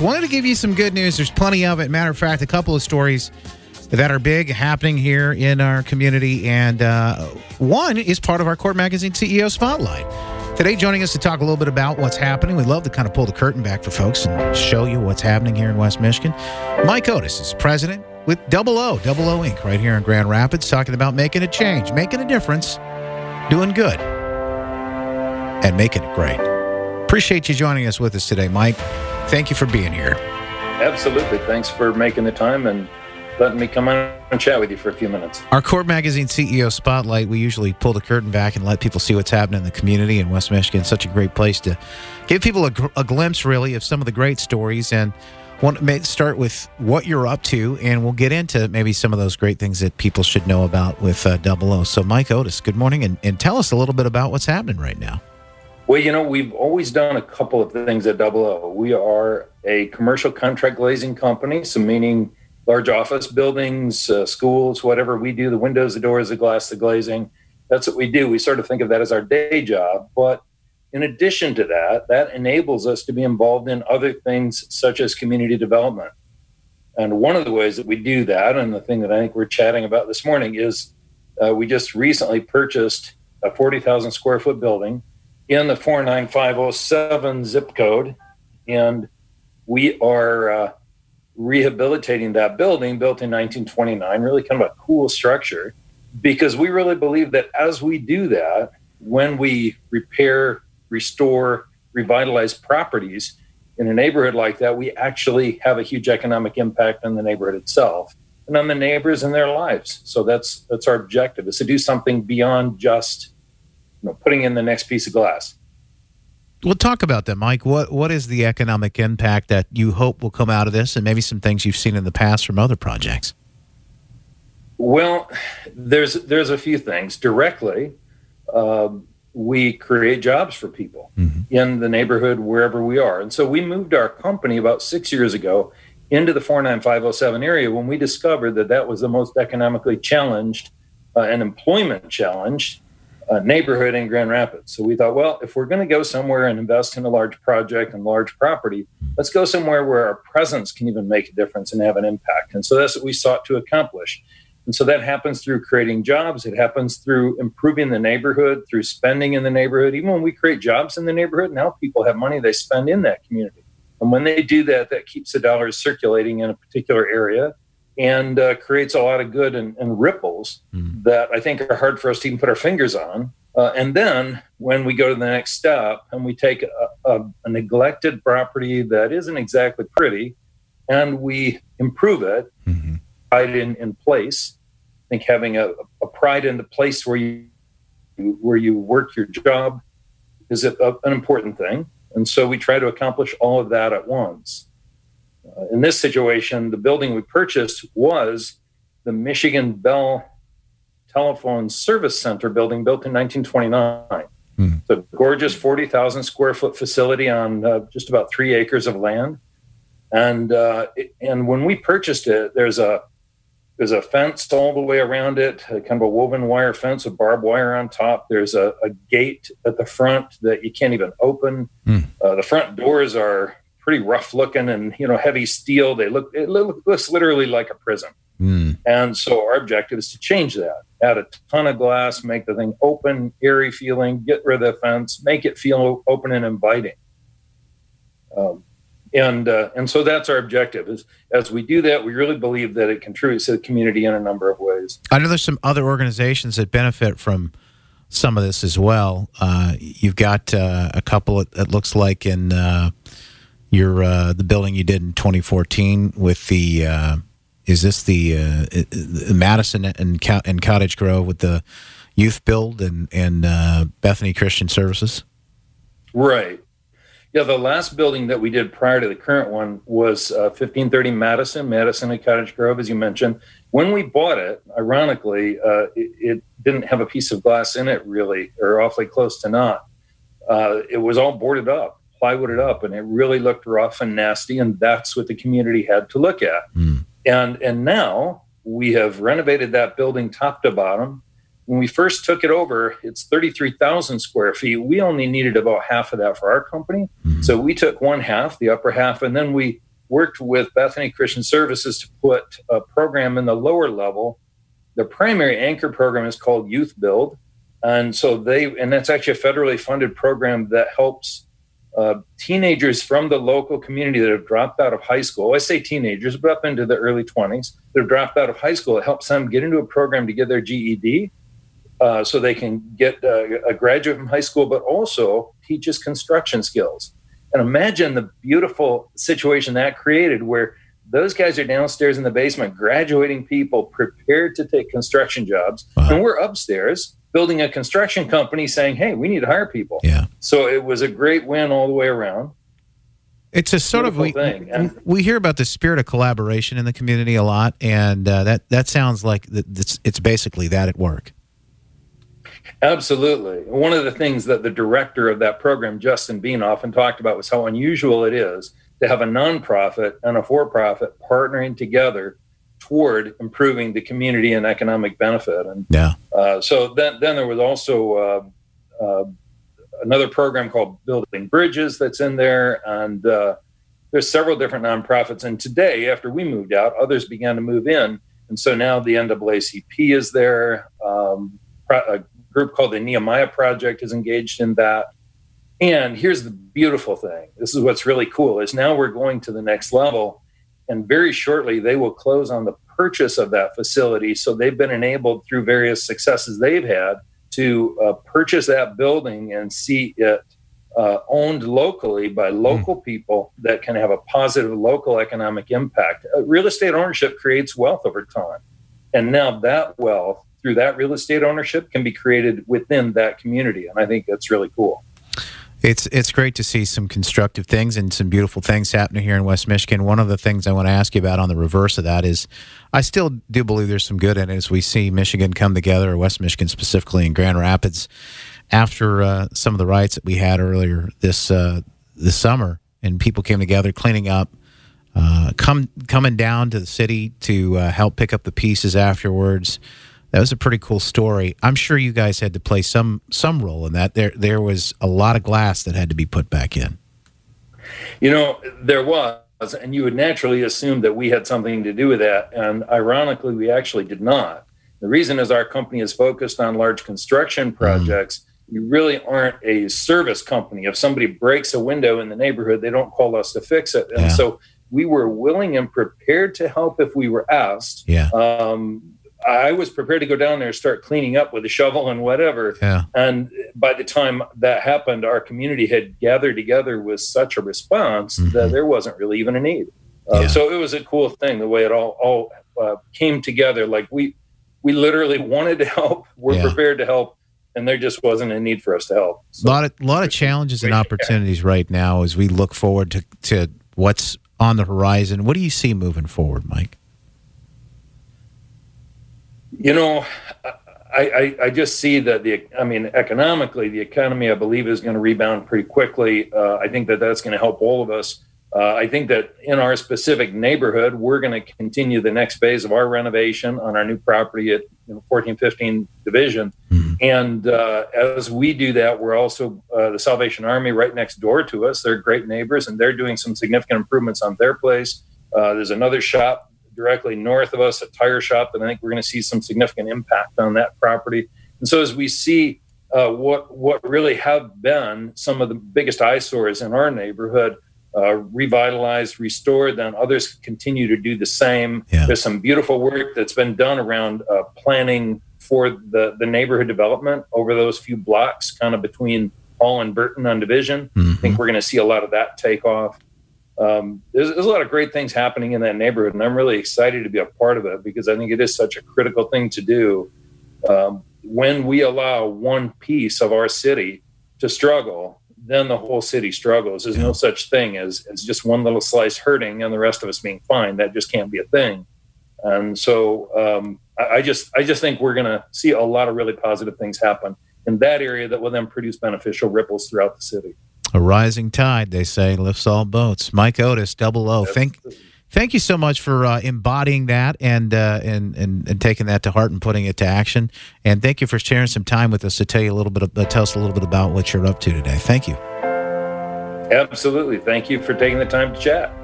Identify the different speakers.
Speaker 1: Wanted to give you some good news. There's plenty of it. Matter of fact, a couple of stories that are big happening here in our community. And uh, one is part of our Court Magazine CEO Spotlight. Today, joining us to talk a little bit about what's happening. We'd love to kind of pull the curtain back for folks and show you what's happening here in West Michigan. Mike Otis is president with Double O, Double O Inc., right here in Grand Rapids, talking about making a change, making a difference, doing good, and making it great. Appreciate you joining us with us today, Mike. Thank you for being here.
Speaker 2: Absolutely. Thanks for making the time and letting me come on and chat with you for a few minutes.
Speaker 1: Our Court Magazine CEO Spotlight, we usually pull the curtain back and let people see what's happening in the community in West Michigan. Such a great place to give people a, a glimpse, really, of some of the great stories. And want to start with what you're up to, and we'll get into maybe some of those great things that people should know about with uh, Double O. So, Mike Otis, good morning, and, and tell us a little bit about what's happening right now.
Speaker 2: Well, you know, we've always done a couple of things at Double O. We are a commercial contract glazing company, so meaning large office buildings, uh, schools, whatever we do, the windows, the doors, the glass, the glazing. That's what we do. We sort of think of that as our day job. But in addition to that, that enables us to be involved in other things such as community development. And one of the ways that we do that, and the thing that I think we're chatting about this morning, is uh, we just recently purchased a 40,000 square foot building in the 49507 zip code. And we are uh, rehabilitating that building built in 1929, really kind of a cool structure, because we really believe that as we do that, when we repair, restore, revitalize properties in a neighborhood like that, we actually have a huge economic impact on the neighborhood itself and on the neighbors and their lives. So that's that's our objective is to do something beyond just you know, putting in the next piece of glass.
Speaker 1: We'll talk about that, Mike. What what is the economic impact that you hope will come out of this, and maybe some things you've seen in the past from other projects?
Speaker 2: Well, there's there's a few things directly. Uh, we create jobs for people mm-hmm. in the neighborhood wherever we are, and so we moved our company about six years ago into the 49507 area when we discovered that that was the most economically challenged uh, and employment challenged neighborhood in Grand Rapids. So we thought, well, if we're going to go somewhere and invest in a large project and large property, let's go somewhere where our presence can even make a difference and have an impact. And so that's what we sought to accomplish. And so that happens through creating jobs. It happens through improving the neighborhood, through spending in the neighborhood. Even when we create jobs in the neighborhood, now people have money they spend in that community. And when they do that, that keeps the dollars circulating in a particular area and uh, creates a lot of good and, and ripples mm. that I think are hard for us to even put our fingers on. Uh, and then when we go to the next step and we take a, a, a, neglected property that isn't exactly pretty and we improve it, mm-hmm. pride in, in place. I think having a, a pride in the place where you where you work your job is a, an important thing. And so we try to accomplish all of that at once. Uh, in this situation, the building we purchased was the Michigan Bell Telephone Service Center building built in 1929. Mm. It's a gorgeous 40,000 square foot facility on uh, just about three acres of land. And uh, it, and when we purchased it, there's a there's a fence all the way around it, kind of a woven wire fence with barbed wire on top. There's a, a gate at the front that you can't even open. Mm. Uh, the front doors are pretty rough looking and you know heavy steel. They look it looks literally like a prison. Mm. And so our objective is to change that. Add a ton of glass, make the thing open, airy feeling, get rid of the fence, make it feel open and inviting. Um, and uh, and so that's our objective. Is as we do that, we really believe that it contributes to the community in a number of ways.
Speaker 1: I know there's some other organizations that benefit from some of this as well. Uh, you've got uh, a couple. It looks like in uh, your uh, the building you did in 2014 with the uh, is this the uh, Madison and and Cottage Grove with the youth build and and uh, Bethany Christian Services?
Speaker 2: Right. Yeah, the last building that we did prior to the current one was 1530 uh, Madison, Madison and Cottage Grove, as you mentioned. When we bought it, ironically, uh, it, it, didn't have a piece of glass in it, really, or awfully close to not. it was all boarded up plywooded up and it really looked rough and nasty and that's what the community had to look at mm. and and now we have renovated that building top to bottom when we first took it over it's 33000 square feet we only needed about half of that for our company mm. so we took one half the upper half and then we worked with Bethany Christian Services to put a program in the lower level. The primary anchor program is called Youth Build. And so they, and that's actually a federally funded program that helps uh, teenagers from the local community that have dropped out of high school. I say teenagers, but up into the early 20s that have dropped out of high school. It helps them get into a program to get their GED uh, so they can get uh, a graduate from high school, but also teaches construction skills. And imagine the beautiful situation that created where those guys are downstairs in the basement, graduating people prepared to take construction jobs. Wow. And we're upstairs building a construction company saying, hey, we need to hire people.
Speaker 1: Yeah.
Speaker 2: So it was a great win all the way around.
Speaker 1: It's a sort Beautiful of we, and, we hear about the spirit of collaboration in the community a lot, and uh, that that sounds like it's, it's basically that at work.
Speaker 2: Absolutely. One of the things that the director of that program, Justin Bean, often talked about was how unusual it is to have a nonprofit and a for profit partnering together toward improving the community and economic benefit. And
Speaker 1: yeah.
Speaker 2: Uh, so then, then there was also uh, uh, another program called Building Bridges that's in there. And uh, there's several different nonprofits. And today, after we moved out, others began to move in. And so now the NAACP is there. Um, a group called the Nehemiah Project is engaged in that. And here's the beautiful thing. This is what's really cool is now we're going to the next level and very shortly they will close on the purchase of that facility. So they've been enabled through various successes they've had to uh, purchase that building and see it uh, owned locally by hmm. local mm. people that can have a positive local economic impact. Uh, real estate ownership creates wealth over time. And now that wealth through that real estate ownership can be created within that community. And I think that's really cool.
Speaker 1: It's it's great to see some constructive things and some beautiful things happening here in West Michigan. One of the things I want to ask you about on the reverse of that is, I still do believe there's some good in it as we see Michigan come together, West Michigan specifically in Grand Rapids, after uh, some of the riots that we had earlier this uh, this summer, and people came together cleaning up, uh, come coming down to the city to uh, help pick up the pieces afterwards that was a pretty cool story. I'm sure you guys had to play some some role in that. There there was a lot of glass that had to be put back in.
Speaker 2: You know, there was, and you would naturally assume that we had something to do with that. And ironically, we actually did not. The reason is our company is focused on large construction mm-hmm. projects. Mm. We really aren't a service company. If somebody breaks a window in the neighborhood, they don't call us to fix it. And yeah. so we were willing and prepared to help if we were asked.
Speaker 1: Yeah.
Speaker 2: Um, I was prepared to go down there and start cleaning up with a shovel and whatever.
Speaker 1: Yeah.
Speaker 2: And by the time that happened, our community had gathered together with such a response mm-hmm. that there wasn't really even a need. Uh, yeah. So it was a cool thing the way it all all uh, came together. Like we we literally wanted to help. We're yeah. prepared to help. And there just wasn't a need for us to help.
Speaker 1: So, a lot of lot of challenges and opportunities right now as we look forward to, to what's on the horizon. What do you see moving forward, Mike?
Speaker 2: You know, I, I, I, just see that the, I mean, economically, the economy, I believe, is going to rebound pretty quickly. Uh, I think that that's going to help all of us. Uh, I think that in our specific neighborhood, we're going to continue the next phase of our renovation on our new property at you know, 1415 Division. Mm-hmm. And uh, as we do that, we're also uh, the Salvation Army right next door to us. They're great neighbors, and they're doing some significant improvements on their place. Uh, there's another shop directly north of us, a tire shop, and I think we're going to see some significant impact on that property. And so as we see uh, what what really have been some of the biggest eyesores in our neighborhood uh, revitalized, restored, then others continue to do the same. Yeah. There's some beautiful work that's been done around uh, planning for the, the neighborhood development over those few blocks, kind of between Hall and Burton on Division. Mm-hmm. I think we're going to see a lot of that take off um, there's, there's, a lot of great things happening in that neighborhood, and I'm really excited to be a part of it because I think it is such a critical thing to do. Um, when we allow one piece of our city to struggle, then the whole city struggles. There's no such thing as, as just one little slice hurting and the rest of us being fine. That just can't be a thing. And so um, I, I just I just think we're going to see a lot of really positive things happen in that area that will then produce beneficial ripples throughout the city.
Speaker 1: A rising tide, they say, lifts all boats. Mike Otis, double O. Thank, thank you so much for uh, embodying that and, uh, and, and and taking that to heart and putting it to action. And thank you for sharing some time with us to tell you a little bit, of, uh, tell us a little bit about what you're up to today. Thank you.
Speaker 2: Absolutely. Thank you for taking the time to chat.